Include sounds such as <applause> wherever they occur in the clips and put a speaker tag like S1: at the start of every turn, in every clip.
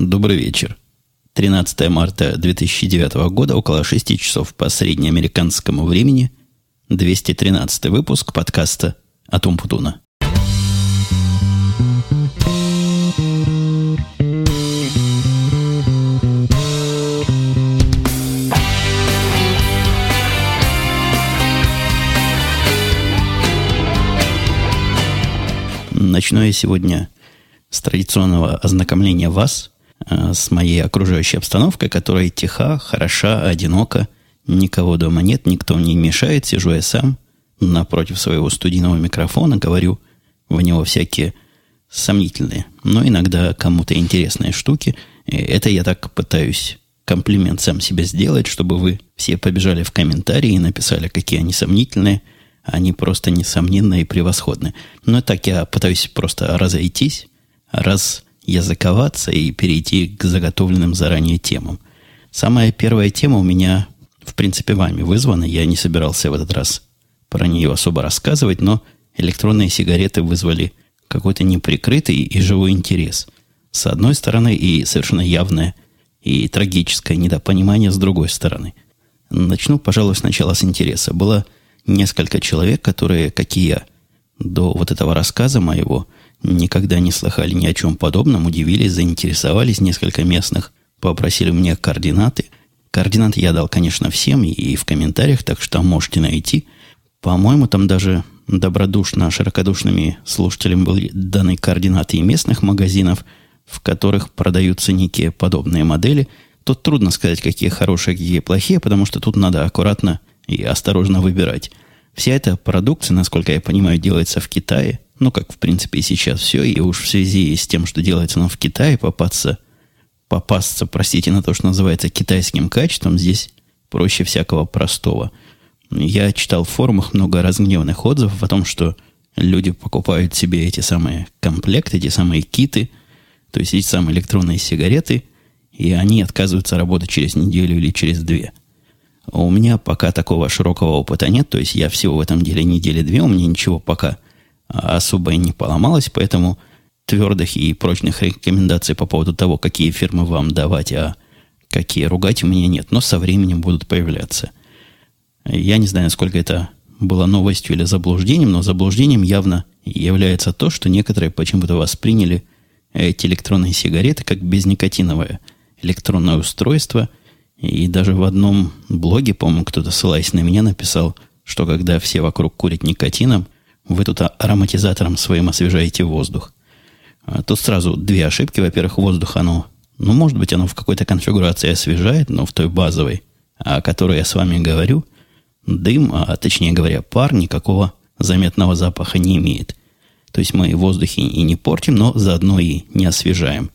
S1: добрый вечер. 13 марта 2009 года, около 6 часов по среднеамериканскому времени, 213 выпуск подкаста «Атум Путуна». Начну я сегодня с традиционного ознакомления вас с моей окружающей обстановкой, которая тиха, хороша, одинока, никого дома нет, никто мне не мешает, сижу я сам напротив своего студийного микрофона, говорю в него всякие сомнительные, но иногда кому-то интересные штуки. И это я так пытаюсь комплимент сам себе сделать, чтобы вы все побежали в комментарии и написали, какие они сомнительные – они просто несомненно и превосходны. Но так я пытаюсь просто разойтись, раз языковаться и перейти к заготовленным заранее темам. Самая первая тема у меня, в принципе, вами вызвана. Я не собирался в этот раз про нее особо рассказывать, но электронные сигареты вызвали какой-то неприкрытый и живой интерес. С одной стороны, и совершенно явное и трагическое недопонимание с другой стороны. Начну, пожалуй, сначала с интереса. Было несколько человек, которые, как и я, до вот этого рассказа моего никогда не слыхали ни о чем подобном, удивились, заинтересовались, несколько местных попросили мне координаты. Координаты я дал, конечно, всем и в комментариях, так что можете найти. По-моему, там даже добродушно, широкодушными слушателям были даны координаты и местных магазинов, в которых продаются некие подобные модели. Тут трудно сказать, какие хорошие, какие плохие, потому что тут надо аккуратно и осторожно выбирать. Вся эта продукция, насколько я понимаю, делается в Китае. Ну, как, в принципе, и сейчас все. И уж в связи с тем, что делается оно в Китае, попасться, попасться, простите, на то, что называется китайским качеством, здесь проще всякого простого. Я читал в форумах много разгневанных отзывов о том, что люди покупают себе эти самые комплекты, эти самые киты, то есть эти самые электронные сигареты, и они отказываются работать через неделю или через две – у меня пока такого широкого опыта нет, то есть я всего в этом деле недели две, у меня ничего пока особо и не поломалось, поэтому твердых и прочных рекомендаций по поводу того, какие фирмы вам давать, а какие ругать у меня нет, но со временем будут появляться. Я не знаю, насколько это было новостью или заблуждением, но заблуждением явно является то, что некоторые почему-то восприняли эти электронные сигареты как безникотиновое электронное устройство – и даже в одном блоге, по-моему, кто-то, ссылаясь на меня, написал, что когда все вокруг курят никотином, вы тут ароматизатором своим освежаете воздух. А тут сразу две ошибки. Во-первых, воздух, оно, ну, может быть, оно в какой-то конфигурации освежает, но в той базовой, о которой я с вами говорю, дым, а точнее говоря, пар никакого заметного запаха не имеет. То есть мы воздухи и не портим, но заодно и не освежаем.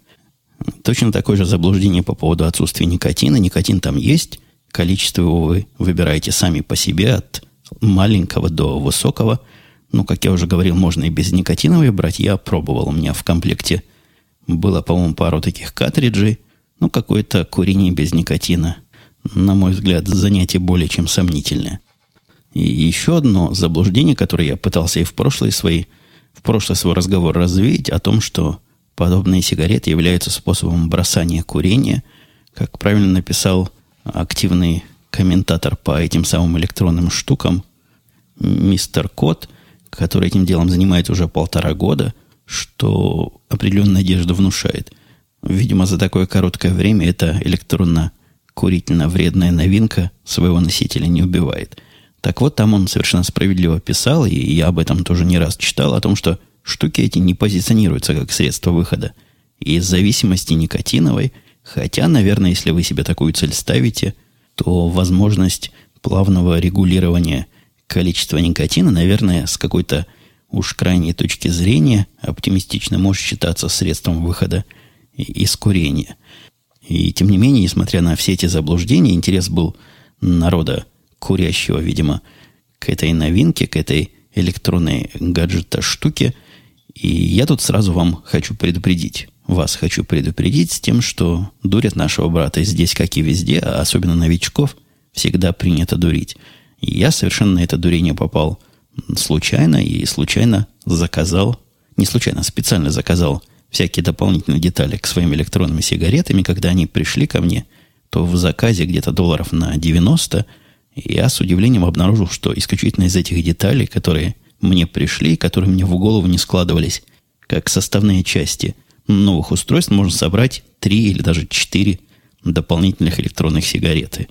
S1: Точно такое же заблуждение по поводу отсутствия никотина. Никотин там есть. Количество его вы выбираете сами по себе от маленького до высокого. Ну, как я уже говорил, можно и без никотиновой брать. Я пробовал. У меня в комплекте было, по-моему, пару таких картриджей. Ну, какое-то курение без никотина. На мой взгляд, занятие более чем сомнительное. И еще одно заблуждение, которое я пытался и в прошлый свои, в прошлый свой разговор развеять, о том, что подобные сигареты являются способом бросания курения. Как правильно написал активный комментатор по этим самым электронным штукам, мистер Кот, который этим делом занимается уже полтора года, что определенную надежду внушает. Видимо, за такое короткое время эта электронно-курительно вредная новинка своего носителя не убивает. Так вот, там он совершенно справедливо писал, и я об этом тоже не раз читал, о том, что штуки эти не позиционируются как средство выхода из зависимости никотиновой, хотя, наверное, если вы себе такую цель ставите, то возможность плавного регулирования количества никотина, наверное, с какой-то уж крайней точки зрения оптимистично может считаться средством выхода из курения. И тем не менее, несмотря на все эти заблуждения, интерес был народа курящего, видимо, к этой новинке, к этой электронной гаджета штуке – и я тут сразу вам хочу предупредить. Вас хочу предупредить с тем, что дурят нашего брата здесь, как и везде, а особенно новичков, всегда принято дурить. И я совершенно на это дурение попал случайно и случайно заказал, не случайно, специально заказал всякие дополнительные детали к своим электронным сигаретам, когда они пришли ко мне, то в заказе где-то долларов на 90 я с удивлением обнаружил, что исключительно из этих деталей, которые мне пришли, которые мне в голову не складывались, как составные части новых устройств, можно собрать 3 или даже 4 дополнительных электронных сигареты.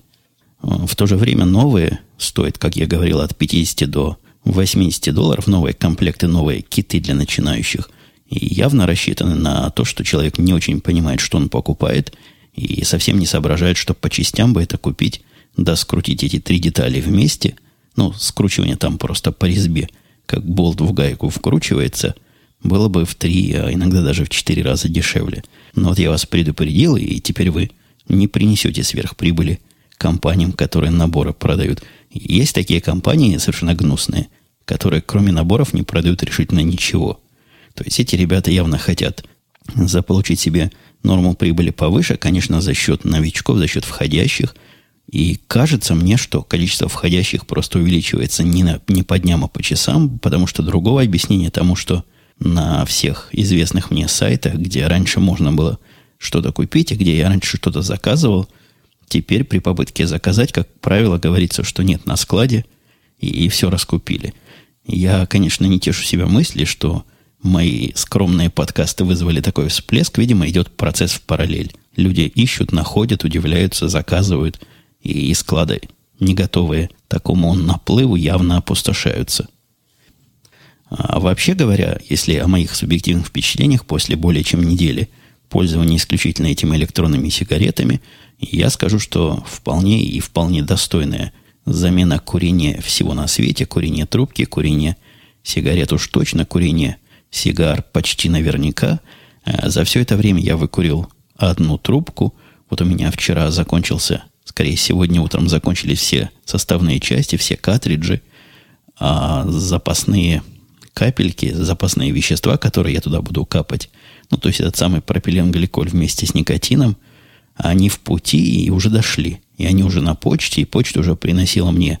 S1: В то же время новые стоят, как я говорил, от 50 до 80 долларов, новые комплекты, новые киты для начинающих. И явно рассчитаны на то, что человек не очень понимает, что он покупает, и совсем не соображает, что по частям бы это купить, да скрутить эти три детали вместе. Ну, скручивание там просто по резьбе, как болт в гайку вкручивается, было бы в три, а иногда даже в четыре раза дешевле. Но вот я вас предупредил, и теперь вы не принесете сверхприбыли компаниям, которые наборы продают. Есть такие компании совершенно гнусные, которые кроме наборов не продают решительно ничего. То есть эти ребята явно хотят заполучить себе норму прибыли повыше, конечно, за счет новичков, за счет входящих. И кажется мне, что количество входящих просто увеличивается не, на, не по дням, а по часам, потому что другого объяснения тому, что на всех известных мне сайтах, где раньше можно было что-то купить, и где я раньше что-то заказывал, теперь при попытке заказать, как правило, говорится, что нет на складе, и, и все раскупили. Я, конечно, не тешу себя мысли, что мои скромные подкасты вызвали такой всплеск. Видимо, идет процесс в параллель. Люди ищут, находят, удивляются, заказывают, и, склады, не готовые такому наплыву, явно опустошаются. А вообще говоря, если о моих субъективных впечатлениях после более чем недели пользования исключительно этими электронными сигаретами, я скажу, что вполне и вполне достойная замена курения всего на свете, курения трубки, курения сигарет уж точно, курения сигар почти наверняка. А за все это время я выкурил одну трубку. Вот у меня вчера закончился, скорее сегодня утром закончились все составные части, все картриджи, а запасные капельки, запасные вещества, которые я туда буду капать, ну, то есть этот самый пропиленгликоль вместе с никотином, они в пути и уже дошли. И они уже на почте, и почта уже приносила мне,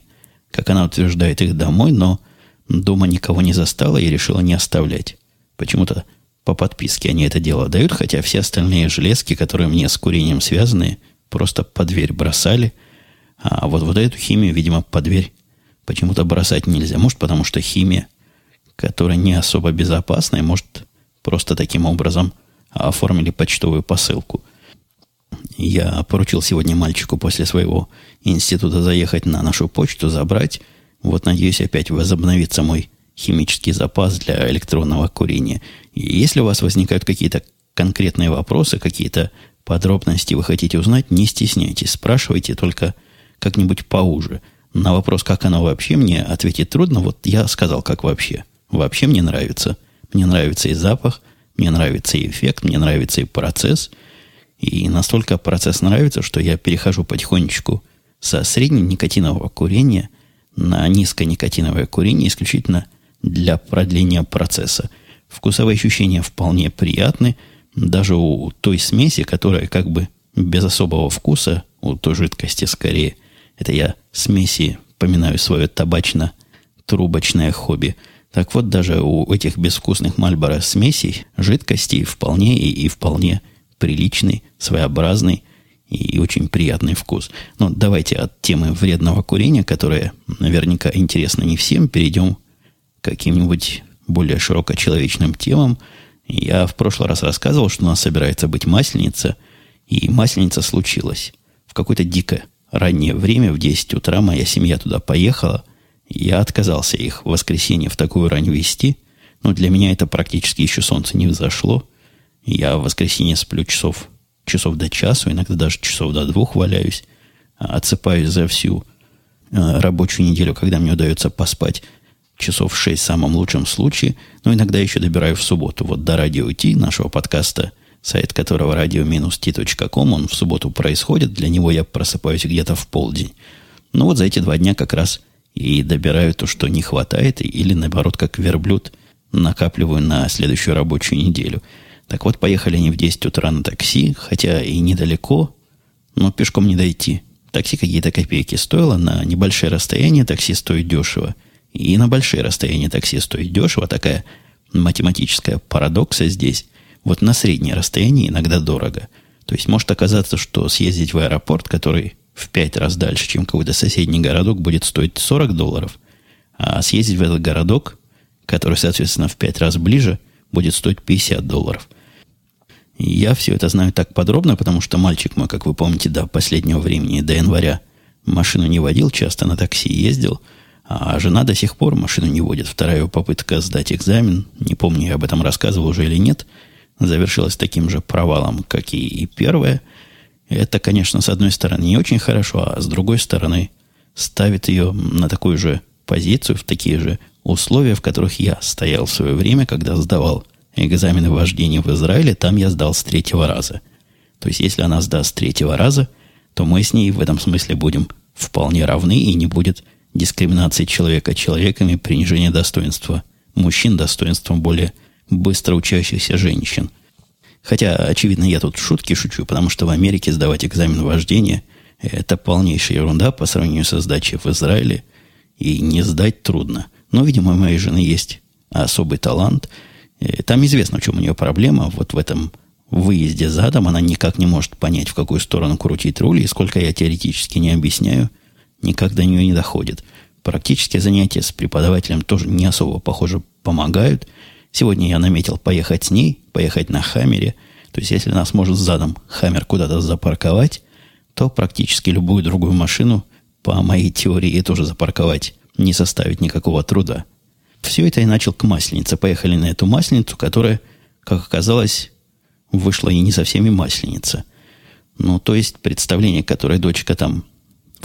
S1: как она утверждает, их домой, но дома никого не застала и решила не оставлять. Почему-то по подписке они это дело дают, хотя все остальные железки, которые мне с курением связаны, просто под дверь бросали. А вот, вот эту химию, видимо, под дверь почему-то бросать нельзя. Может, потому что химия которая не особо безопасная, может, просто таким образом оформили почтовую посылку. Я поручил сегодня мальчику после своего института заехать на нашу почту, забрать. Вот, надеюсь, опять возобновится мой химический запас для электронного курения. И если у вас возникают какие-то конкретные вопросы, какие-то подробности вы хотите узнать, не стесняйтесь, спрашивайте только как-нибудь поуже. На вопрос, как оно вообще, мне ответить трудно. Вот я сказал, как вообще – вообще мне нравится. Мне нравится и запах, мне нравится и эффект, мне нравится и процесс. И настолько процесс нравится, что я перехожу потихонечку со средненикотинового курения на низконикотиновое курение исключительно для продления процесса. Вкусовые ощущения вполне приятны, даже у той смеси, которая как бы без особого вкуса, у той жидкости скорее. Это я смеси, поминаю свое табачно-трубочное хобби – так вот, даже у этих безвкусных Мальборо смесей жидкости вполне и, и вполне приличный, своеобразный и очень приятный вкус. Но давайте от темы вредного курения, которая наверняка интересна не всем, перейдем к каким-нибудь более широкочеловечным темам. Я в прошлый раз рассказывал, что у нас собирается быть масленица, и масленица случилась. В какое-то дико раннее время, в 10 утра, моя семья туда поехала – я отказался их в воскресенье в такую рань вести, но для меня это практически еще солнце не взошло. Я в воскресенье сплю часов, часов до часу, иногда даже часов до двух валяюсь, отсыпаюсь за всю э, рабочую неделю, когда мне удается поспать часов шесть в самом лучшем случае, но иногда еще добираю в субботу. Вот до радио Ти, нашего подкаста, сайт которого radio-t.com, он в субботу происходит, для него я просыпаюсь где-то в полдень. Ну вот за эти два дня как раз и добираю то, что не хватает, или наоборот, как верблюд, накапливаю на следующую рабочую неделю. Так вот, поехали они в 10 утра на такси, хотя и недалеко, но пешком не дойти. Такси какие-то копейки стоило, на небольшое расстояние такси стоит дешево. И на большие расстояния такси стоит дешево. Такая математическая парадокса здесь. вот на среднее расстояние иногда дорого. То есть может оказаться, что съездить в аэропорт, который в пять раз дальше, чем какой-то соседний городок, будет стоить 40 долларов, а съездить в этот городок, который, соответственно, в пять раз ближе, будет стоить 50 долларов. Я все это знаю так подробно, потому что мальчик мой, как вы помните, до последнего времени, до января, машину не водил, часто на такси ездил, а жена до сих пор машину не водит. Вторая его попытка сдать экзамен, не помню, я об этом рассказывал уже или нет, завершилась таким же провалом, как и первая. Это, конечно, с одной стороны не очень хорошо, а с другой стороны ставит ее на такую же позицию, в такие же условия, в которых я стоял в свое время, когда сдавал экзамены вождения в Израиле, там я сдал с третьего раза. То есть, если она сдаст с третьего раза, то мы с ней в этом смысле будем вполне равны и не будет дискриминации человека человеками, принижения достоинства мужчин достоинством более быстро учащихся женщин. Хотя, очевидно, я тут шутки шучу, потому что в Америке сдавать экзамен вождения – это полнейшая ерунда по сравнению со сдачей в Израиле, и не сдать трудно. Но, видимо, у моей жены есть особый талант – там известно, в чем у нее проблема. Вот в этом выезде задом она никак не может понять, в какую сторону крутить руль, и сколько я теоретически не объясняю, никак до нее не доходит. Практические занятия с преподавателем тоже не особо, похоже, помогают. Сегодня я наметил поехать с ней, поехать на Хаммере. То есть, если нас может задом Хаммер куда-то запарковать, то практически любую другую машину, по моей теории, тоже запарковать не составит никакого труда. Все это я начал к масленице. Поехали на эту масленицу, которая, как оказалось, вышла и не совсем и масленица. Ну, то есть представление, которое дочка там,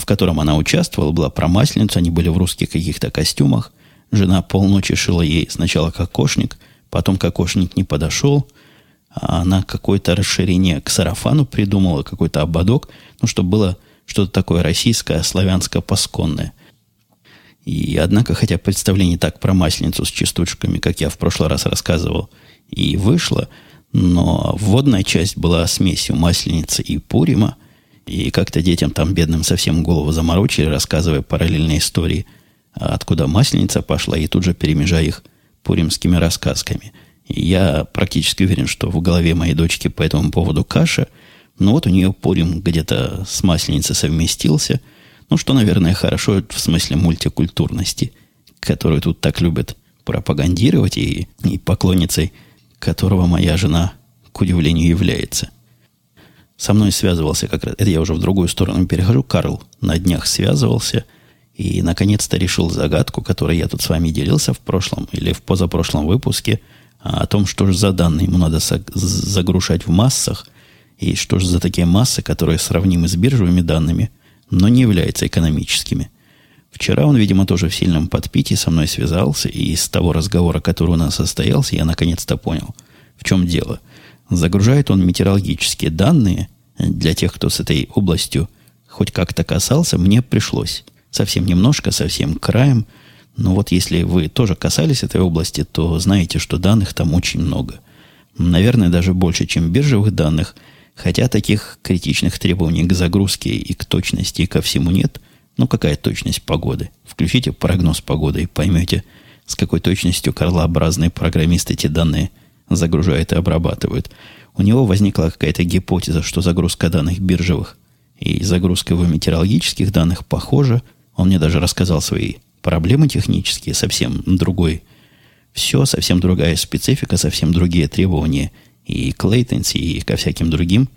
S1: в котором она участвовала, было про масленицу. Они были в русских каких-то костюмах. Жена полночи шила ей сначала кокошник, потом кокошник не подошел, а она какое-то расширение к сарафану придумала, какой-то ободок, ну, чтобы было что-то такое российское, славянское, пасконное. И однако, хотя представление так про масленицу с частушками, как я в прошлый раз рассказывал, и вышло, но вводная часть была смесью масленицы и пурима, и как-то детям там бедным совсем голову заморочили, рассказывая параллельные истории, откуда масленица пошла, и тут же перемежая их пуримскими рассказками. И я практически уверен, что в голове моей дочки по этому поводу каша, но вот у нее пурим где-то с масленицей совместился – ну, что, наверное, хорошо в смысле мультикультурности, которую тут так любят пропагандировать и, и поклонницей которого моя жена, к удивлению, является. Со мной связывался как раз, это я уже в другую сторону перехожу, Карл на днях связывался и, наконец-то, решил загадку, которой я тут с вами делился в прошлом или в позапрошлом выпуске, о том, что же за данные ему надо загружать в массах, и что же за такие массы, которые сравнимы с биржевыми данными – но не являются экономическими. Вчера он, видимо, тоже в сильном подпитии со мной связался, и из того разговора, который у нас состоялся, я наконец-то понял, в чем дело. Загружает он метеорологические данные для тех, кто с этой областью хоть как-то касался, мне пришлось. Совсем немножко, совсем краем. Но вот если вы тоже касались этой области, то знаете, что данных там очень много. Наверное, даже больше, чем биржевых данных – Хотя таких критичных требований к загрузке и к точности и ко всему нет. Ну, какая точность погоды? Включите прогноз погоды и поймете, с какой точностью карлообразные программисты эти данные загружают и обрабатывают. У него возникла какая-то гипотеза, что загрузка данных биржевых и загрузка его метеорологических данных похожа. Он мне даже рассказал свои проблемы технические, совсем другой. Все, совсем другая специфика, совсем другие требования – и к latency, и ко всяким другим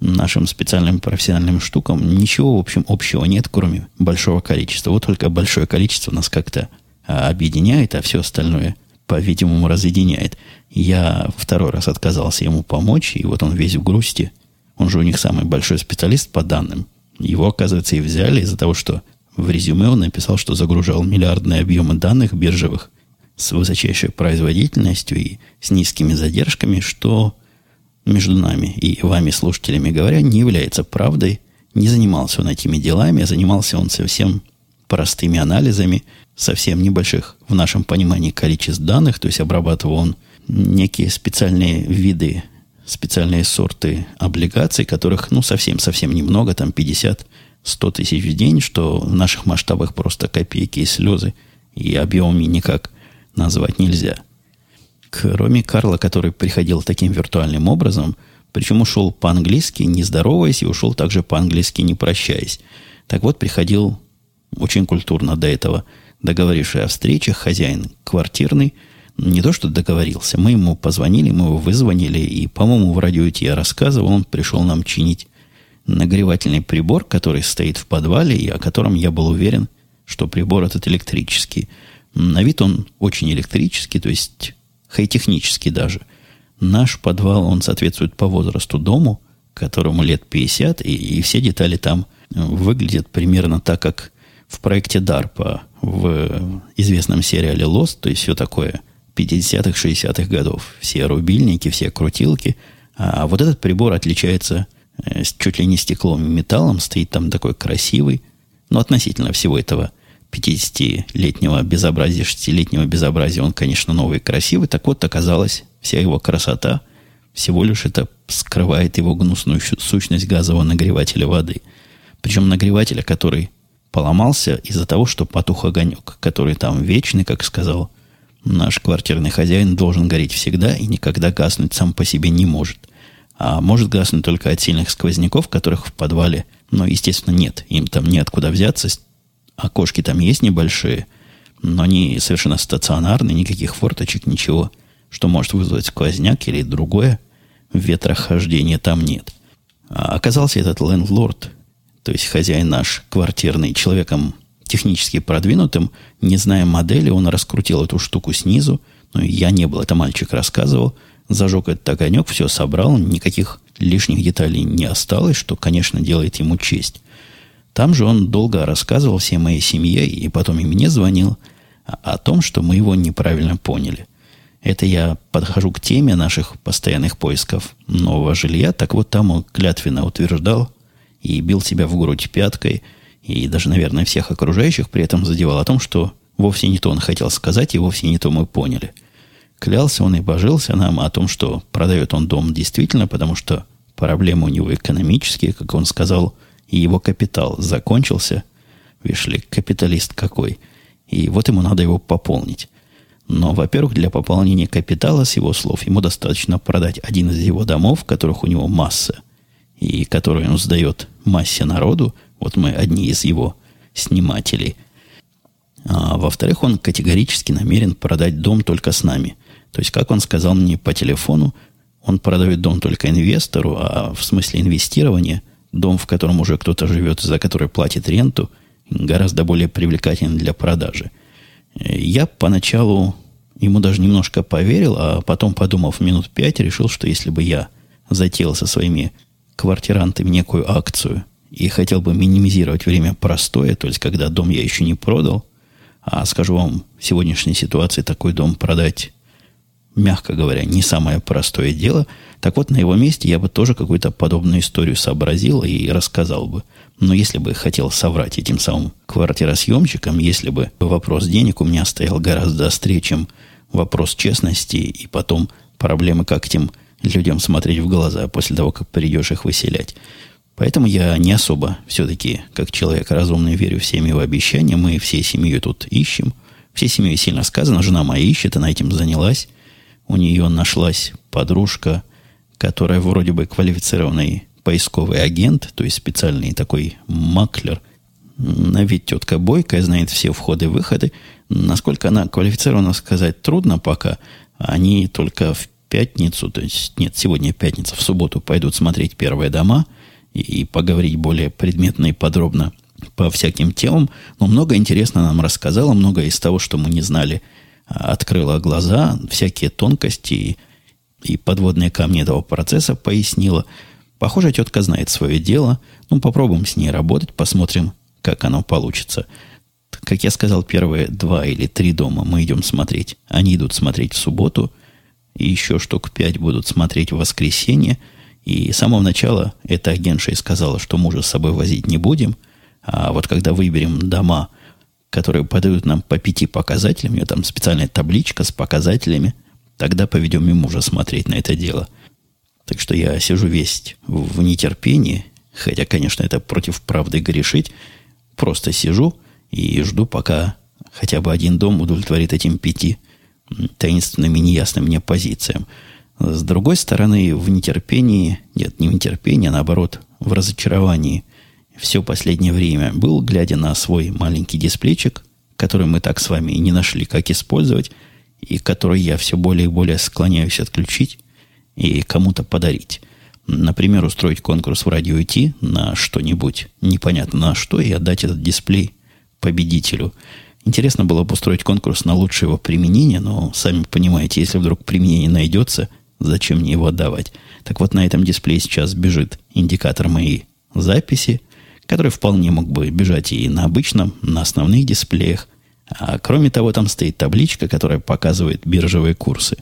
S1: нашим специальным профессиональным штукам ничего, в общем, общего нет, кроме большого количества. Вот только большое количество нас как-то а, объединяет, а все остальное, по-видимому, разъединяет. Я второй раз отказался ему помочь, и вот он весь в грусти. Он же у них самый большой специалист по данным. Его, оказывается, и взяли из-за того, что в резюме он написал, что загружал миллиардные объемы данных биржевых с высочайшей производительностью и с низкими задержками, что между нами и вами, слушателями говоря, не является правдой. Не занимался он этими делами, а занимался он совсем простыми анализами, совсем небольших в нашем понимании количеств данных, то есть обрабатывал он некие специальные виды, специальные сорты облигаций, которых, ну, совсем-совсем немного, там 50-100 тысяч в день, что в наших масштабах просто копейки и слезы, и объемами никак назвать нельзя. Кроме Карла, который приходил таким виртуальным образом, причем ушел по-английски, не здороваясь, и ушел также по-английски, не прощаясь. Так вот, приходил очень культурно до этого, договоривший о встречах, хозяин квартирный, не то что договорился, мы ему позвонили, мы его вызвонили, и, по-моему, в радио я рассказывал, он пришел нам чинить нагревательный прибор, который стоит в подвале, и о котором я был уверен, что прибор этот электрический. На вид он очень электрический, то есть хай-технический даже. Наш подвал, он соответствует по возрасту дому, которому лет 50, и, и все детали там выглядят примерно так, как в проекте DARPA в известном сериале Lost, то есть все такое 50-х, 60-х годов. Все рубильники, все крутилки. А вот этот прибор отличается э, чуть ли не стеклом и металлом, стоит там такой красивый, но относительно всего этого 50-летнего безобразия, 6-летнего безобразия, он, конечно, новый и красивый. Так вот, оказалось, вся его красота всего лишь это скрывает его гнусную сущность газового нагревателя воды. Причем нагревателя, который поломался из-за того, что потух огонек, который там вечный, как сказал наш квартирный хозяин, должен гореть всегда и никогда гаснуть сам по себе не может. А может гаснуть только от сильных сквозняков, которых в подвале, но, естественно, нет. Им там неоткуда взяться. Окошки там есть небольшие, но они совершенно стационарные, никаких форточек, ничего, что может вызвать сквозняк или другое ветрохождение там нет. А оказался этот лендлорд то есть хозяин наш квартирный, человеком технически продвинутым, не зная модели, он раскрутил эту штуку снизу, но я не был, это мальчик рассказывал, зажег этот огонек, все собрал, никаких лишних деталей не осталось, что, конечно, делает ему честь. Там же он долго рассказывал всей моей семье, и потом и мне звонил о том, что мы его неправильно поняли. Это я подхожу к теме наших постоянных поисков нового жилья. Так вот, там он клятвенно утверждал, и бил себя в грудь пяткой, и даже, наверное, всех окружающих при этом задевал о том, что вовсе не то он хотел сказать, и вовсе не то мы поняли. Клялся он и божился нам о том, что продает он дом действительно, потому что проблемы у него экономические, как он сказал, и его капитал закончился. Видишь ли, капиталист какой. И вот ему надо его пополнить. Но, во-первых, для пополнения капитала, с его слов, ему достаточно продать один из его домов, которых у него масса, и которую он сдает массе народу, вот мы одни из его снимателей. А во-вторых, он категорически намерен продать дом только с нами. То есть, как он сказал мне по телефону, он продает дом только инвестору, а в смысле инвестирования дом, в котором уже кто-то живет, за который платит ренту, гораздо более привлекателен для продажи. Я поначалу ему даже немножко поверил, а потом, подумав минут пять, решил, что если бы я затеял со своими квартирантами некую акцию и хотел бы минимизировать время простое, то есть когда дом я еще не продал, а скажу вам, в сегодняшней ситуации такой дом продать, мягко говоря, не самое простое дело, так вот на его месте я бы тоже какую-то подобную историю сообразил и рассказал бы. Но если бы хотел соврать этим самым квартиросъемщикам, если бы вопрос денег у меня стоял гораздо острее, чем вопрос честности и потом проблемы, как этим людям смотреть в глаза после того, как придешь их выселять. Поэтому я не особо все-таки, как человек разумный, верю всем его обещаниям. Мы всей семьей тут ищем. Всей семьей сильно сказано. Жена моя ищет, она этим занялась. У нее нашлась подружка, которая вроде бы квалифицированный поисковый агент, то есть специальный такой маклер. На вид тетка бойкая, знает все входы-выходы. Насколько она квалифицирована, сказать трудно пока. Они только в пятницу, то есть нет, сегодня пятница, в субботу пойдут смотреть первые дома и, и поговорить более предметно и подробно по всяким темам. Но много интересно нам рассказала, много из того, что мы не знали, а, открыла глаза, всякие тонкости и, и подводные камни этого процесса пояснила. Похоже, тетка знает свое дело. Ну, попробуем с ней работать, посмотрим, как оно получится. Как я сказал, первые два или три дома мы идем смотреть. Они идут смотреть в субботу – и еще штук пять будут смотреть в воскресенье. И с самого начала эта агентша и сказала, что мужа с собой возить не будем. А вот когда выберем дома, которые подают нам по пяти показателям, у нее там специальная табличка с показателями, тогда поведем и мужа смотреть на это дело. Так что я сижу весь в нетерпении, хотя, конечно, это против правды грешить. Просто сижу и жду, пока хотя бы один дом удовлетворит этим пяти таинственным и неясным мне позициям. С другой стороны, в нетерпении, нет, не в нетерпении, а наоборот, в разочаровании все последнее время был, глядя на свой маленький дисплейчик, который мы так с вами и не нашли, как использовать, и который я все более и более склоняюсь отключить и кому-то подарить. Например, устроить конкурс в радио IT на что-нибудь, непонятно на что, и отдать этот дисплей победителю. Интересно было бы устроить конкурс на лучшее его применение, но, сами понимаете, если вдруг применение найдется, зачем мне его отдавать? Так вот, на этом дисплее сейчас бежит индикатор моей записи, который вполне мог бы бежать и на обычном, на основных дисплеях. А кроме того, там стоит табличка, которая показывает биржевые курсы.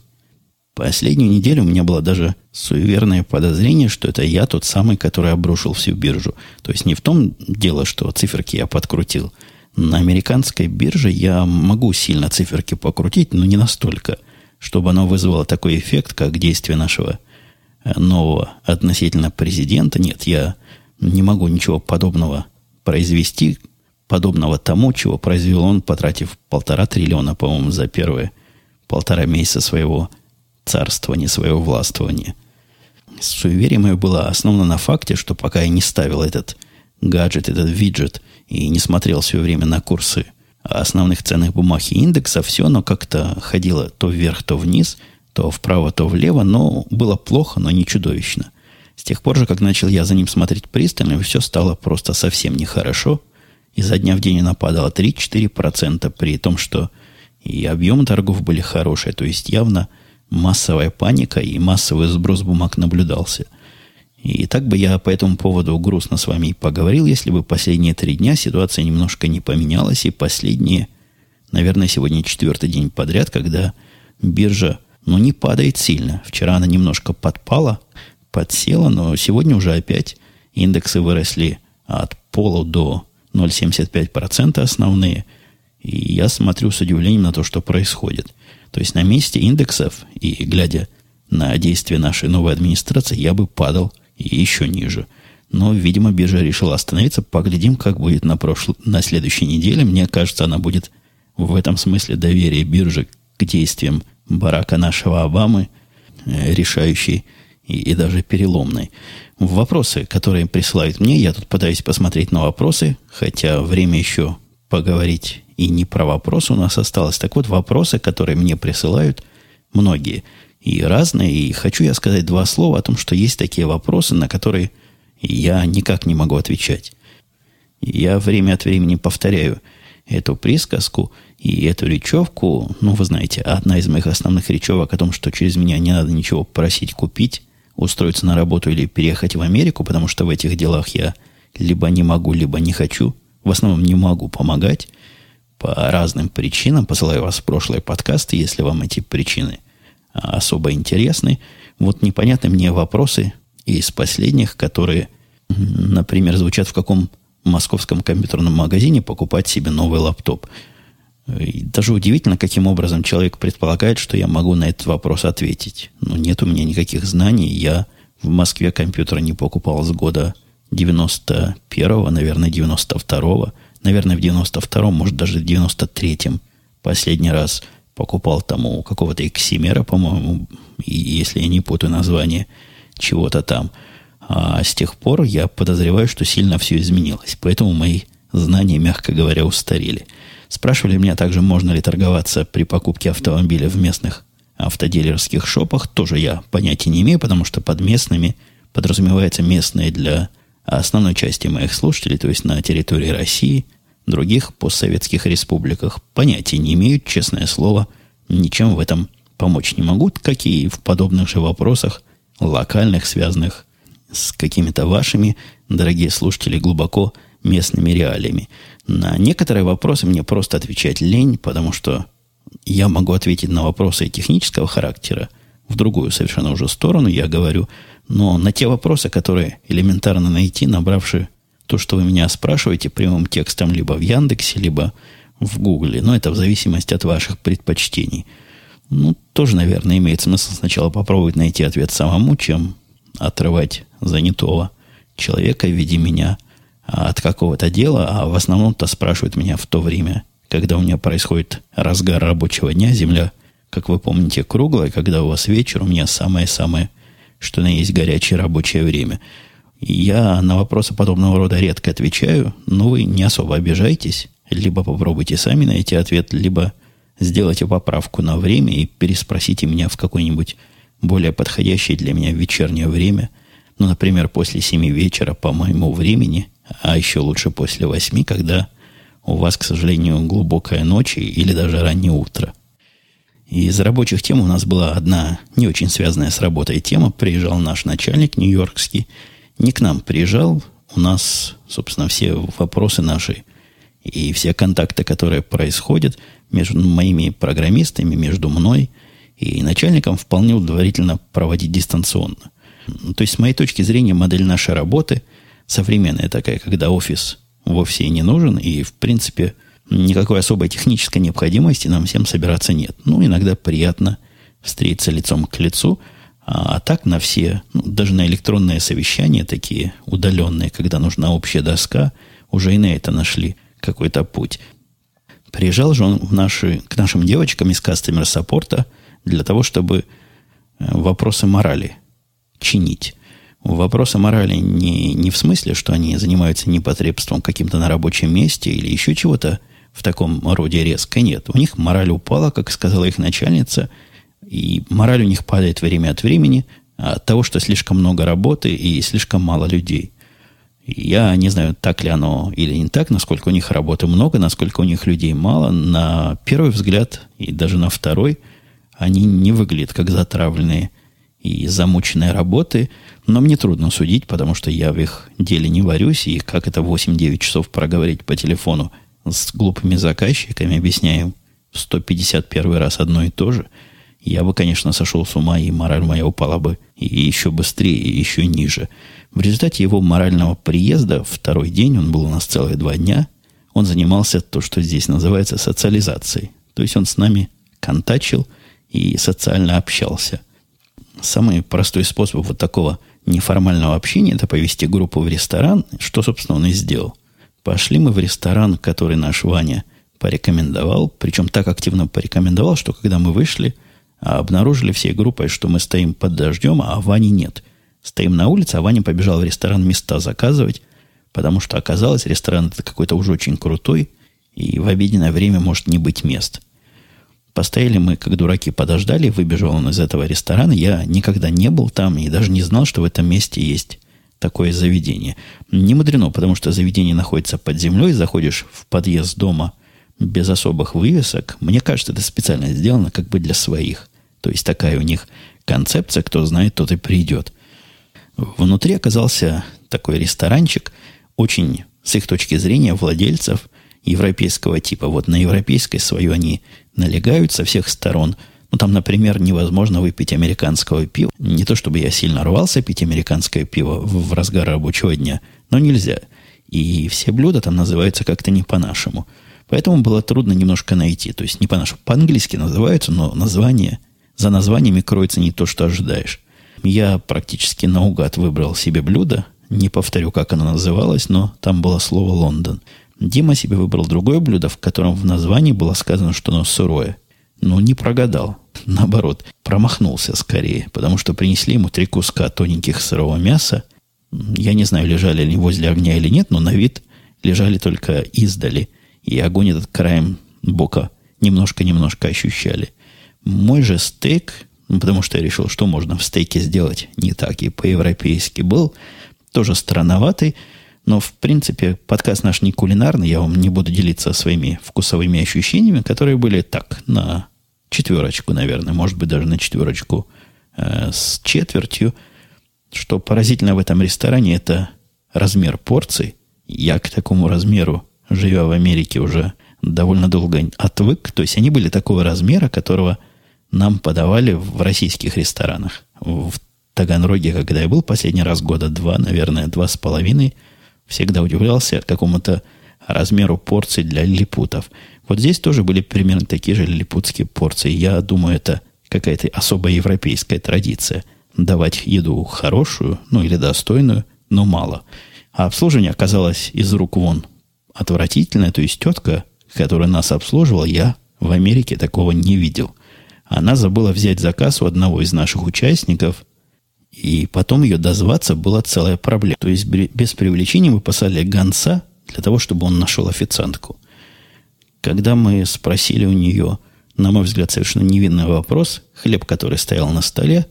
S1: Последнюю неделю у меня было даже суеверное подозрение, что это я тот самый, который обрушил всю биржу. То есть не в том дело, что циферки я подкрутил. На американской бирже я могу сильно циферки покрутить, но не настолько, чтобы оно вызвало такой эффект, как действие нашего э, нового относительно президента. Нет, я не могу ничего подобного произвести, подобного тому, чего произвел он, потратив полтора триллиона, по-моему, за первые полтора месяца своего царствование, своего властвования. Суеверие мое было основано на факте, что пока я не ставил этот гаджет, этот виджет, и не смотрел все время на курсы основных ценных бумаг и индексов, все оно как-то ходило то вверх, то вниз, то вправо, то влево, но было плохо, но не чудовищно. С тех пор же, как начал я за ним смотреть пристально, все стало просто совсем нехорошо. И за дня в день она падала 3-4%, при том, что и объемы торгов были хорошие, то есть явно – массовая паника и массовый сброс бумаг наблюдался. И так бы я по этому поводу грустно с вами поговорил, если бы последние три дня ситуация немножко не поменялась, и последние, наверное, сегодня четвертый день подряд, когда биржа, ну, не падает сильно. Вчера она немножко подпала, подсела, но сегодня уже опять индексы выросли от пола до 0,75% основные. И я смотрю с удивлением на то, что происходит – то есть на месте индексов и глядя на действия нашей новой администрации, я бы падал и еще ниже. Но, видимо, биржа решила остановиться. Поглядим, как будет на, прошлой, на следующей неделе. Мне кажется, она будет в этом смысле доверие биржи к действиям барака нашего Обамы, э, решающей и, и даже переломной. Вопросы, которые присылают мне, я тут пытаюсь посмотреть на вопросы, хотя время еще поговорить и не про вопросы у нас осталось. Так вот, вопросы, которые мне присылают многие и разные. И хочу я сказать два слова о том, что есть такие вопросы, на которые я никак не могу отвечать. Я время от времени повторяю эту присказку и эту речевку. Ну, вы знаете, одна из моих основных речевок о том, что через меня не надо ничего просить купить, устроиться на работу или переехать в Америку, потому что в этих делах я либо не могу, либо не хочу. В основном не могу помогать по разным причинам. Посылаю вас в прошлые подкасты, если вам эти причины особо интересны. Вот непонятны мне вопросы из последних, которые, например, звучат в каком московском компьютерном магазине покупать себе новый лаптоп. И даже удивительно, каким образом человек предполагает, что я могу на этот вопрос ответить. Но ну, нет у меня никаких знаний. Я в Москве компьютер не покупал с года 91-го, наверное, 92-го наверное, в 92-м, может, даже в 93-м последний раз покупал тому какого-то Эксимера, по-моему, если я не путаю название чего-то там. А с тех пор я подозреваю, что сильно все изменилось. Поэтому мои знания, мягко говоря, устарели. Спрашивали меня также, можно ли торговаться при покупке автомобиля в местных автодилерских шопах. Тоже я понятия не имею, потому что под местными подразумевается местные для основной части моих слушателей, то есть на территории России – других постсоветских республиках. Понятия не имеют, честное слово, ничем в этом помочь не могут, как и в подобных же вопросах, локальных, связанных с какими-то вашими, дорогие слушатели, глубоко местными реалиями. На некоторые вопросы мне просто отвечать лень, потому что я могу ответить на вопросы технического характера в другую совершенно уже сторону, я говорю, но на те вопросы, которые элементарно найти, набравши то, что вы меня спрашиваете прямым текстом либо в Яндексе, либо в Гугле. Но это в зависимости от ваших предпочтений. Ну, тоже, наверное, имеет смысл сначала попробовать найти ответ самому, чем отрывать занятого человека в виде меня от какого-то дела, а в основном-то спрашивают меня в то время, когда у меня происходит разгар рабочего дня, земля как вы помните, круглая, когда у вас вечер, у меня самое-самое, что на есть горячее рабочее время. Я на вопросы подобного рода редко отвечаю, но вы не особо обижайтесь. Либо попробуйте сами найти ответ, либо сделайте поправку на время и переспросите меня в какое-нибудь более подходящее для меня вечернее время. Ну, например, после семи вечера по моему времени, а еще лучше после восьми, когда у вас, к сожалению, глубокая ночь или даже раннее утро. Из рабочих тем у нас была одна не очень связанная с работой тема. Приезжал наш начальник нью-йоркский. Не к нам приезжал. У нас, собственно, все вопросы наши и все контакты, которые происходят между моими программистами, между мной и начальником, вполне удовлетворительно проводить дистанционно. То есть, с моей точки зрения, модель нашей работы современная такая, когда офис вовсе и не нужен, и, в принципе, никакой особой технической необходимости нам всем собираться нет. Ну, иногда приятно встретиться лицом к лицу, а, так на все, ну, даже на электронные совещания такие удаленные, когда нужна общая доска, уже и на это нашли какой-то путь. Приезжал же он в наши, к нашим девочкам из кастомер саппорта для того, чтобы э, вопросы морали чинить. Вопросы морали не, не в смысле, что они занимаются непотребством каким-то на рабочем месте или еще чего-то в таком роде резко. Нет, у них мораль упала, как сказала их начальница, и мораль у них падает время от времени от того, что слишком много работы и слишком мало людей. Я не знаю, так ли оно или не так, насколько у них работы много, насколько у них людей мало. На первый взгляд и даже на второй они не выглядят как затравленные и замученные работы, но мне трудно судить, потому что я в их деле не варюсь, и как это 8-9 часов проговорить по телефону с глупыми заказчиками, объясняем в 151 раз одно и то же, я бы, конечно, сошел с ума, и мораль моя упала бы и еще быстрее, и еще ниже. В результате его морального приезда, второй день, он был у нас целых два дня, он занимался то, что здесь называется социализацией. То есть он с нами контачил и социально общался. Самый простой способ вот такого неформального общения – это повести группу в ресторан, что, собственно, он и сделал. Пошли мы в ресторан, который наш Ваня порекомендовал, причем так активно порекомендовал, что когда мы вышли, обнаружили всей группой, что мы стоим под дождем, а Вани нет. Стоим на улице, а Ваня побежал в ресторан места заказывать, потому что оказалось, ресторан это какой-то уже очень крутой, и в обеденное время может не быть мест. Постояли мы, как дураки, подождали, выбежал он из этого ресторана. Я никогда не был там и даже не знал, что в этом месте есть такое заведение. Не мудрено, потому что заведение находится под землей, заходишь в подъезд дома без особых вывесок. Мне кажется, это специально сделано как бы для своих. То есть такая у них концепция, кто знает, тот и придет. Внутри оказался такой ресторанчик, очень, с их точки зрения, владельцев европейского типа. Вот на европейской свою они налегают со всех сторон. Ну, там, например, невозможно выпить американского пива. Не то, чтобы я сильно рвался пить американское пиво в разгар рабочего дня, но нельзя. И все блюда там называются как-то не по-нашему. Поэтому было трудно немножко найти. То есть не по-нашему. По-английски называются, но название, за названиями кроется не то, что ожидаешь. Я практически наугад выбрал себе блюдо. Не повторю, как оно называлось, но там было слово «Лондон». Дима себе выбрал другое блюдо, в котором в названии было сказано, что оно сырое. Но не прогадал. <laughs> Наоборот, промахнулся скорее, потому что принесли ему три куска тоненьких сырого мяса. Я не знаю, лежали они возле огня или нет, но на вид лежали только издали. И огонь этот краем бока немножко-немножко ощущали. Мой же стейк, ну, потому что я решил, что можно в стейке сделать не так и по-европейски, был тоже странноватый, но, в принципе, подкаст наш не кулинарный, я вам не буду делиться своими вкусовыми ощущениями, которые были так, на четверочку, наверное, может быть, даже на четверочку э, с четвертью. Что поразительно в этом ресторане, это размер порций. Я к такому размеру, живя в Америке, уже довольно долго отвык. То есть они были такого размера, которого нам подавали в российских ресторанах. В Таганроге, когда я был последний раз года два, наверное, два с половиной – всегда удивлялся какому-то размеру порций для лилипутов. Вот здесь тоже были примерно такие же лилипутские порции. Я думаю, это какая-то особая европейская традиция. Давать еду хорошую, ну или достойную, но мало. А обслуживание оказалось из рук вон отвратительное. То есть тетка, которая нас обслуживала, я в Америке такого не видел. Она забыла взять заказ у одного из наших участников, и потом ее дозваться была целая проблема. То есть без привлечения мы послали гонца для того, чтобы он нашел официантку. Когда мы спросили у нее, на мой взгляд, совершенно невинный вопрос, хлеб, который стоял на столе,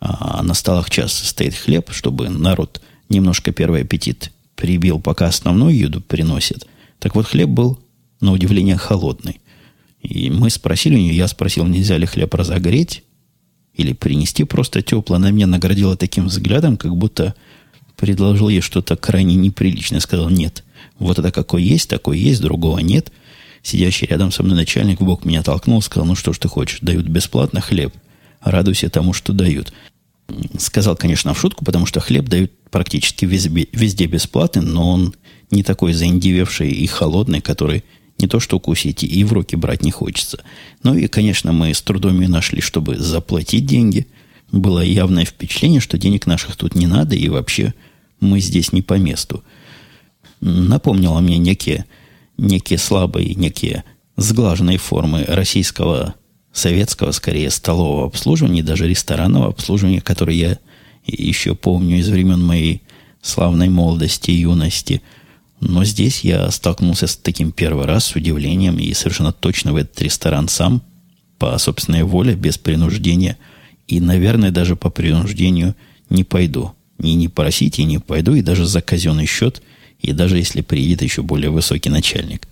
S1: а на столах часто стоит хлеб, чтобы народ немножко первый аппетит прибил, пока основную еду приносит. Так вот, хлеб был, на удивление, холодный. И мы спросили у нее, я спросил, нельзя ли хлеб разогреть или принести просто тепло. Она меня наградила таким взглядом, как будто предложил ей что-то крайне неприличное. Сказал, нет, вот это какой есть, такой есть, другого нет. Сидящий рядом со мной начальник в бок меня толкнул, сказал, ну что ж ты хочешь, дают бесплатно хлеб. Радуйся тому, что дают. Сказал, конечно, в шутку, потому что хлеб дают практически везде, везде бесплатный, но он не такой заиндевевший и холодный, который не то что укусить, и в руки брать не хочется. Ну и, конечно, мы с трудом ее нашли, чтобы заплатить деньги. Было явное впечатление, что денег наших тут не надо, и вообще мы здесь не по месту. Напомнило мне некие, некие слабые, некие сглаженные формы российского, советского, скорее, столового обслуживания, даже ресторанного обслуживания, которое я еще помню из времен моей славной молодости и юности. Но здесь я столкнулся с таким первый раз, с удивлением, и совершенно точно в этот ресторан сам, по собственной воле, без принуждения, и, наверное, даже по принуждению не пойду. И не просите, и не пойду, и даже за казенный счет, и даже если приедет еще более высокий начальник.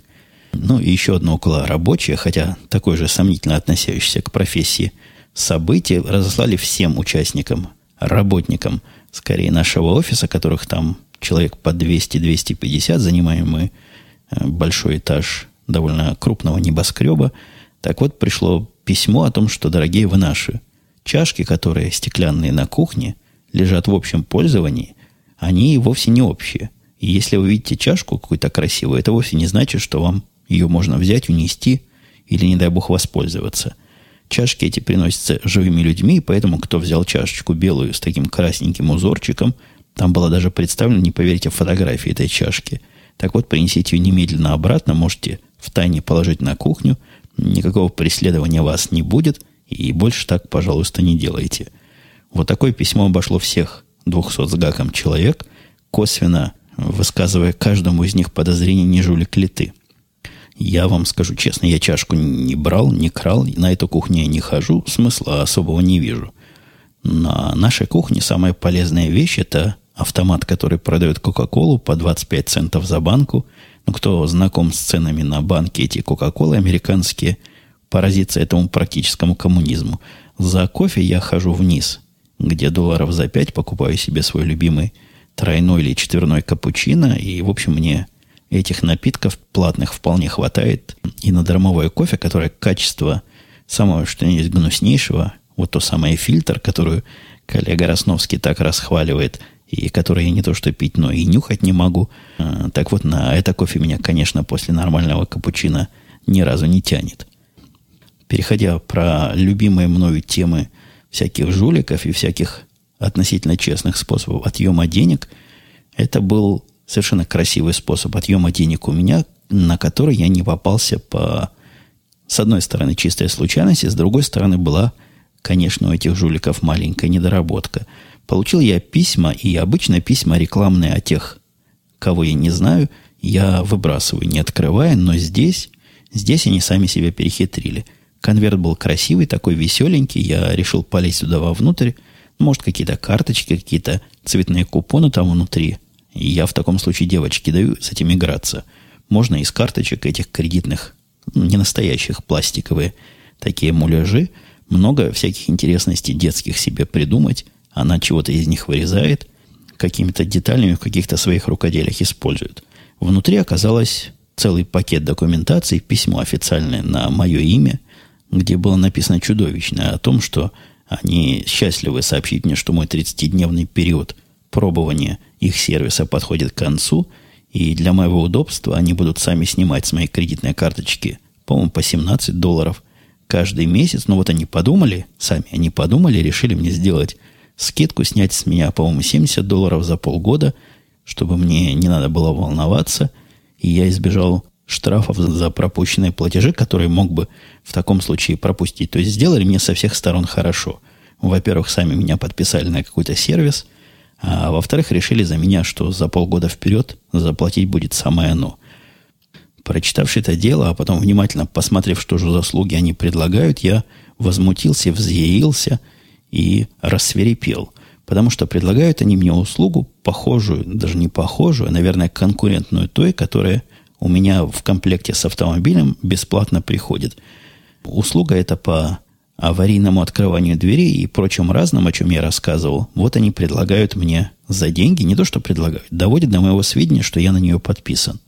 S1: Ну, и еще одно около рабочее, хотя такое же сомнительно относящееся к профессии событие, разослали всем участникам работникам, скорее, нашего офиса, которых там человек по 200-250, занимаем мы э, большой этаж довольно крупного небоскреба. Так вот, пришло письмо о том, что, дорогие вы наши, чашки, которые стеклянные на кухне, лежат в общем пользовании, они вовсе не общие. И если вы видите чашку какую-то красивую, это вовсе не значит, что вам ее можно взять, унести или, не дай бог, воспользоваться – Чашки эти приносятся живыми людьми, поэтому кто взял чашечку белую с таким красненьким узорчиком, там была даже представлена, не поверите, фотография этой чашки. Так вот, принесите ее немедленно обратно, можете в тайне положить на кухню, никакого преследования вас не будет, и больше так, пожалуйста, не делайте. Вот такое письмо обошло всех 200 с гаком человек, косвенно высказывая каждому из них подозрение, не жулик ли ты. Я вам скажу честно, я чашку не брал, не крал, на эту кухню я не хожу, смысла особого не вижу. На нашей кухне самая полезная вещь – это автомат, который продает Кока-Колу по 25 центов за банку. Ну, кто знаком с ценами на банке эти Кока-Колы американские, поразится этому практическому коммунизму. За кофе я хожу вниз, где долларов за 5 покупаю себе свой любимый тройной или четверной капучино, и, в общем, мне этих напитков платных вполне хватает и на дармовое кофе, которое качество самого, что есть гнуснейшего, вот то самое фильтр, которую коллега Росновский так расхваливает, и который я не то что пить, но и нюхать не могу. А, так вот, на это кофе меня, конечно, после нормального капучино ни разу не тянет. Переходя про любимые мною темы всяких жуликов и всяких относительно честных способов отъема денег, это был совершенно красивый способ отъема денег у меня, на который я не попался по, с одной стороны, чистая случайность, с другой стороны, была, конечно, у этих жуликов маленькая недоработка. Получил я письма, и обычно письма рекламные о тех, кого я не знаю, я выбрасываю, не открывая, но здесь, здесь они сами себя перехитрили. Конверт был красивый, такой веселенький, я решил полезть туда вовнутрь, может, какие-то карточки, какие-то цветные купоны там внутри – я в таком случае девочке даю с этим играться. Можно из карточек этих кредитных, ну, не настоящих, пластиковые, такие муляжи, много всяких интересностей детских себе придумать. Она чего-то из них вырезает, какими-то деталями в каких-то своих рукоделиях использует. Внутри оказалось целый пакет документации, письмо официальное на мое имя, где было написано чудовищное о том, что они счастливы сообщить мне, что мой 30-дневный период пробования их сервиса подходит к концу, и для моего удобства они будут сами снимать с моей кредитной карточки, по-моему, по 17 долларов каждый месяц. Но вот они подумали, сами они подумали, решили мне сделать скидку, снять с меня, по-моему, 70 долларов за полгода, чтобы мне не надо было волноваться, и я избежал штрафов за пропущенные платежи, которые мог бы в таком случае пропустить. То есть сделали мне со всех сторон хорошо. Во-первых, сами меня подписали на какой-то сервис, а во-вторых, решили за меня, что за полгода вперед заплатить будет самое оно. Прочитавши это дело, а потом внимательно посмотрев, что же заслуги они предлагают, я возмутился, взъярился и рассверепел. Потому что предлагают они мне услугу, похожую, даже не похожую, а, наверное, конкурентную той, которая у меня в комплекте с автомобилем бесплатно приходит. Услуга эта по аварийному открыванию дверей и прочим разным, о чем я рассказывал, вот они предлагают мне за деньги, не то что предлагают, доводят до моего сведения, что я на нее подписан.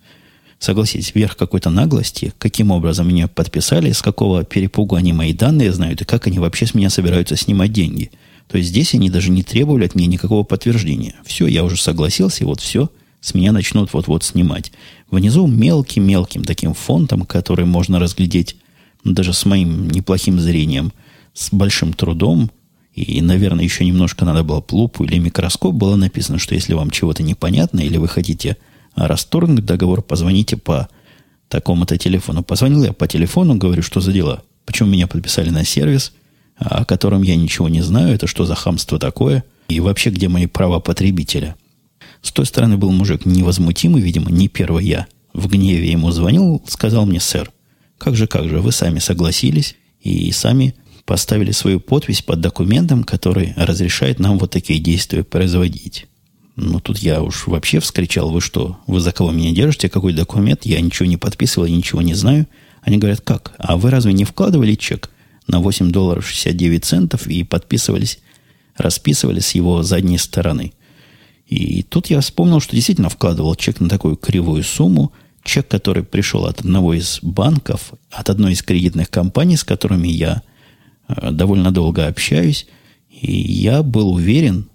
S1: Согласитесь, верх какой-то наглости, каким образом меня подписали, с какого перепугу они мои данные знают, и как они вообще с меня собираются снимать деньги. То есть здесь они даже не требовали от меня никакого подтверждения. Все, я уже согласился, и вот все, с меня начнут вот-вот снимать. Внизу мелким-мелким таким фонтом, который можно разглядеть даже с моим неплохим зрением, с большим трудом, и, наверное, еще немножко надо было лупу или микроскоп, было написано, что если вам чего-то непонятно, или вы хотите расторгнуть договор, позвоните по такому-то телефону. Позвонил я по телефону, говорю, что за дела? Почему меня подписали на сервис, о котором я ничего не знаю, это что за хамство такое, и вообще где мои права потребителя? С той стороны был мужик невозмутимый, видимо, не первый я. В гневе ему звонил, сказал мне, сэр, как же, как же, вы сами согласились и сами поставили свою подпись под документом, который разрешает нам вот такие действия производить. Ну, тут я уж вообще вскричал, вы что, вы за кого меня держите, какой документ, я ничего не подписывал, ничего не знаю. Они говорят, как? А вы разве не вкладывали чек на 8 долларов 69 центов и подписывались, расписывались с его задней стороны? И тут я вспомнил, что действительно вкладывал чек на такую кривую сумму – чек, который пришел от одного из банков, от одной из кредитных компаний, с которыми я э, довольно долго общаюсь, и я был уверен,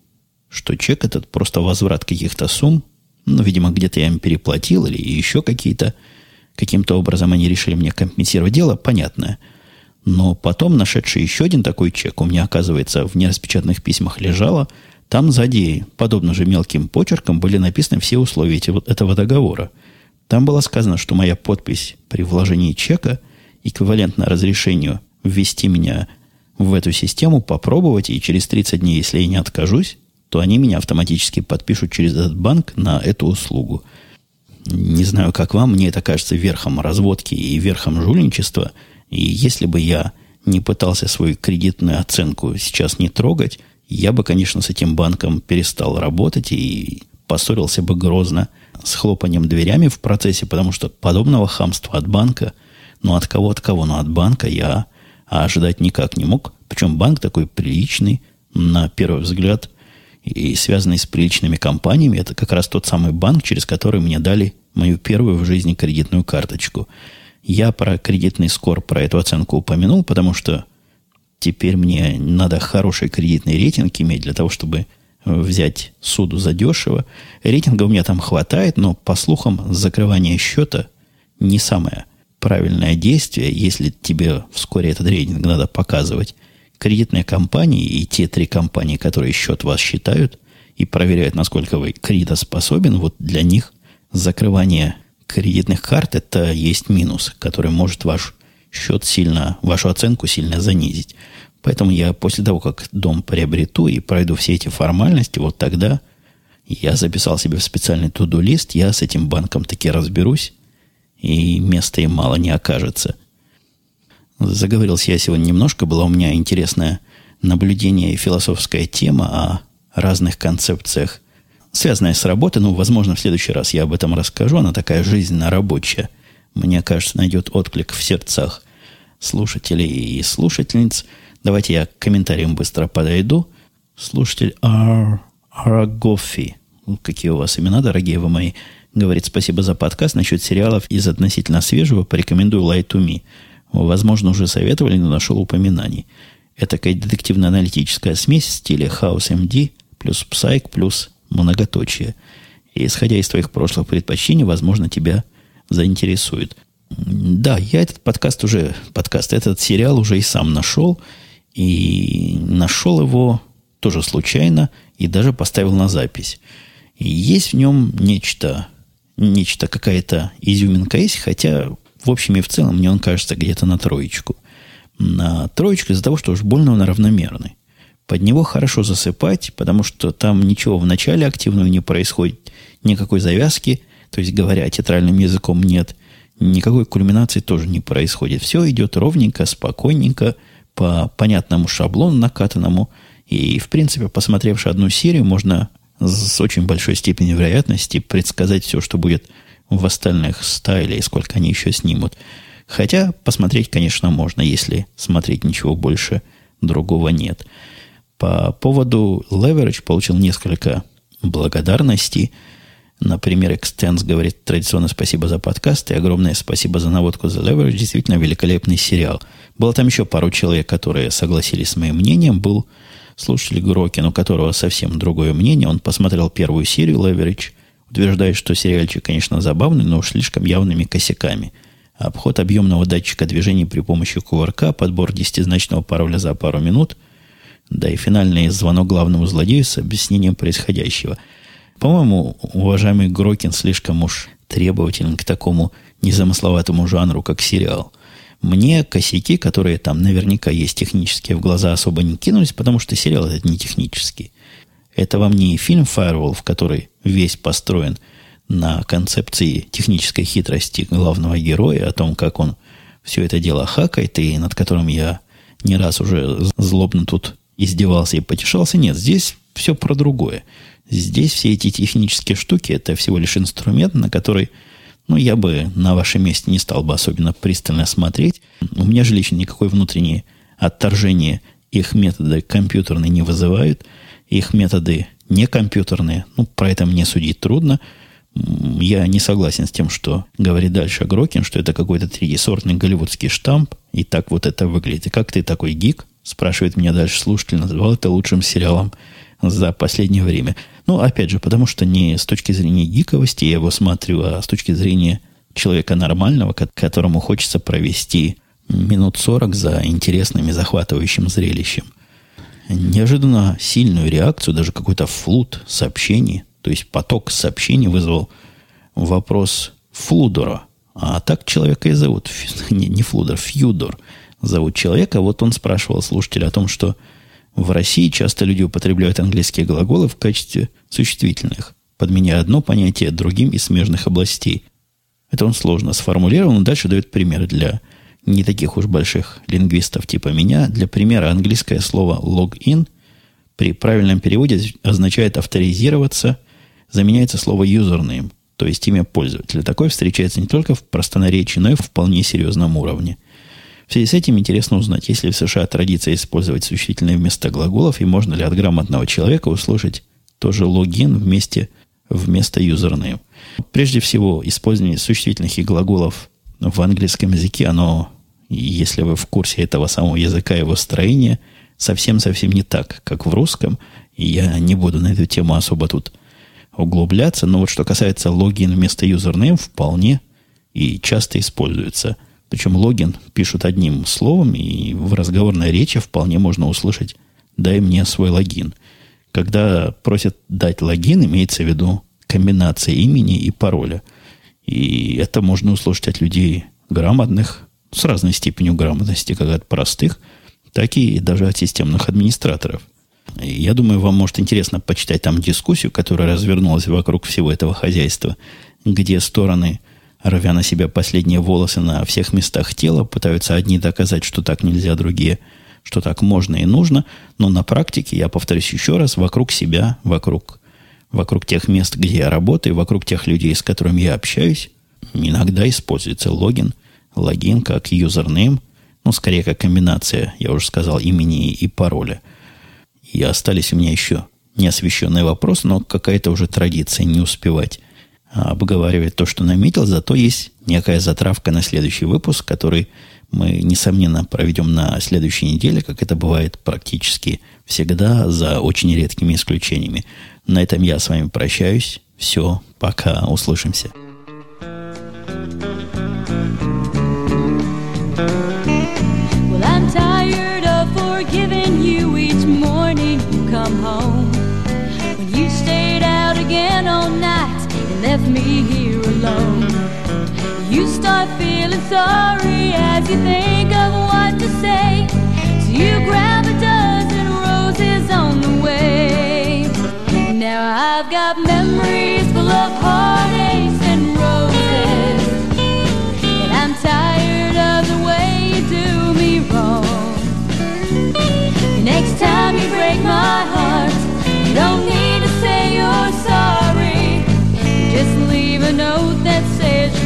S1: что чек этот просто возврат каких-то сумм, ну, видимо, где-то я им переплатил или еще какие-то, каким-то образом они решили мне компенсировать. Дело, понятное. Но потом, нашедший еще один такой чек, у меня, оказывается, в нераспечатанных письмах лежало, там сзади, подобно же мелким почерком, были написаны все условия этого договора – там было сказано, что моя подпись при вложении чека эквивалентна разрешению ввести меня в эту систему, попробовать, и через 30 дней, если я не откажусь, то они меня автоматически подпишут через этот банк на эту услугу. Не знаю, как вам, мне это кажется верхом разводки и верхом жульничества. И если бы я не пытался свою кредитную оценку сейчас не трогать, я бы, конечно, с этим банком перестал работать и поссорился бы грозно с хлопанием дверями в процессе, потому что подобного хамства от банка, ну от кого, от кого, но от банка я ожидать никак не мог. Причем банк такой приличный, на первый взгляд, и связанный с приличными компаниями. Это как раз тот самый банк, через который мне дали мою первую в жизни кредитную карточку. Я про кредитный скор, про эту оценку упомянул, потому что теперь мне надо хороший кредитный рейтинг иметь для того, чтобы взять суду задешево. Рейтинга у меня там хватает, но, по слухам, закрывание счета не самое правильное действие, если тебе вскоре этот рейтинг надо показывать. Кредитные компании и те три компании, которые счет вас считают и проверяют, насколько вы кредитоспособен, вот для них закрывание кредитных карт – это есть минус, который может ваш счет сильно, вашу оценку сильно занизить. Поэтому я после того, как дом приобрету и пройду все эти формальности, вот тогда я записал себе в специальный туду-лист, я с этим банком таки разберусь, и места им мало не окажется. Заговорился я сегодня немножко, была у меня интересное наблюдение и философская тема о разных концепциях, связанная с работой. Ну, возможно, в следующий раз я об этом расскажу. Она такая жизненно рабочая. Мне кажется, найдет отклик в сердцах слушателей и слушательниц – Давайте я к комментариям быстро подойду. Слушатель Ар... Арагофи. Какие у вас имена, дорогие вы мои. Говорит, спасибо за подкаст. Насчет сериалов из относительно свежего порекомендую Light to Me. Возможно, уже советовали, но нашел упоминаний. Это такая детективно-аналитическая смесь в стиле House MD плюс Psych плюс многоточие. И исходя из твоих прошлых предпочтений, возможно, тебя заинтересует. Да, я этот подкаст уже, подкаст, этот сериал уже и сам нашел – и нашел его тоже случайно и даже поставил на запись. И есть в нем нечто нечто, какая-то изюминка есть, хотя в общем и в целом мне он кажется где-то на троечку. На троечку из-за того, что уж больно он равномерный. Под него хорошо засыпать, потому что там ничего в начале активного не происходит, никакой завязки, то есть говоря театральным языком нет, никакой кульминации тоже не происходит. Все идет ровненько, спокойненько, по понятному шаблону накатанному. И, в принципе, посмотревши одну серию, можно с очень большой степенью вероятности предсказать все, что будет в остальных ста или сколько они еще снимут. Хотя посмотреть, конечно, можно, если смотреть ничего больше другого нет. По поводу Leverage получил несколько благодарностей. Например, Extens говорит традиционно спасибо за подкаст и огромное спасибо за наводку за Leverage. Действительно великолепный сериал. Было там еще пару человек, которые согласились с моим мнением. Был слушатель Грокин, у которого совсем другое мнение. Он посмотрел первую серию Leverage, утверждает, что сериальчик, конечно, забавный, но уж слишком явными косяками. Обход объемного датчика движений при помощи кувырка, подбор десятизначного пароля за пару минут, да и финальный звонок главному злодею с объяснением происходящего. По-моему, уважаемый Грокин слишком уж требователен к такому незамысловатому жанру, как сериал. Мне косяки, которые там наверняка есть технические, в глаза особо не кинулись, потому что сериал этот не технический. Это вам не фильм Firewall, в который весь построен на концепции технической хитрости главного героя, о том, как он все это дело хакает, и над которым я не раз уже злобно тут издевался и потешался. Нет, здесь все про другое. Здесь все эти технические штуки – это всего лишь инструмент, на который ну, я бы на вашем месте не стал бы особенно пристально смотреть. У меня же лично никакое внутреннее отторжение их методы компьютерные не вызывают. Их методы не компьютерные. Ну, про это мне судить трудно. Я не согласен с тем, что говорит дальше Грокин, что это какой-то третьесортный голливудский штамп, и так вот это выглядит. И как ты такой гик, спрашивает меня дальше слушатель, назвал это лучшим сериалом за последнее время. Ну, опять же, потому что не с точки зрения гиковости я его смотрю, а с точки зрения человека нормального, которому хочется провести минут 40 за интересным и захватывающим зрелищем. Неожиданно сильную реакцию, даже какой-то флут сообщений, то есть поток сообщений вызвал вопрос Флудора. А так человека и зовут. <laughs> Не, не Флудор, Фьюдор зовут человека. Вот он спрашивал слушателя о том, что в России часто люди употребляют английские глаголы в качестве существительных, подменяя одно понятие другим из смежных областей. Это он сложно сформулировал, но дальше дает пример для не таких уж больших лингвистов типа меня. Для примера английское слово login при правильном переводе означает авторизироваться, заменяется слово username, то есть имя пользователя. Такое встречается не только в простонаречии, но и в вполне серьезном уровне. В связи с этим интересно узнать, есть ли в США традиция использовать существительные вместо глаголов, и можно ли от грамотного человека услышать тоже логин вместе, вместо юзернейм. Прежде всего, использование существительных и глаголов в английском языке, оно, если вы в курсе этого самого языка, его строения, совсем-совсем не так, как в русском. И я не буду на эту тему особо тут углубляться, но вот что касается логин вместо юзернейм, вполне и часто используется – причем логин пишут одним словом, и в разговорной речи вполне можно услышать «дай мне свой логин». Когда просят дать логин, имеется в виду комбинация имени и пароля. И это можно услышать от людей грамотных, с разной степенью грамотности, как от простых, так и даже от системных администраторов. Я думаю, вам может интересно почитать там дискуссию, которая развернулась вокруг всего этого хозяйства, где стороны – рвя на себя последние волосы на всех местах тела, пытаются одни доказать, что так нельзя, другие, что так можно и нужно, но на практике, я повторюсь еще раз, вокруг себя, вокруг, вокруг тех мест, где я работаю, вокруг тех людей, с которыми я общаюсь, иногда используется логин, логин как юзернейм, ну, скорее как комбинация, я уже сказал, имени и пароля. И остались у меня еще неосвещенные вопросы, но какая-то уже традиция не успевать обговаривать то, что наметил, зато есть некая затравка на следующий выпуск, который мы, несомненно, проведем на следующей неделе, как это бывает практически всегда, за очень редкими исключениями. На этом я с вами прощаюсь. Все, пока, услышимся. Me here
S2: alone. You start feeling sorry as you think of what to say. So you grab a dozen roses on the way. Now I've got memories full of heartaches and roses. And I'm tired of the way you do me wrong. Next time you break my heart, A note that says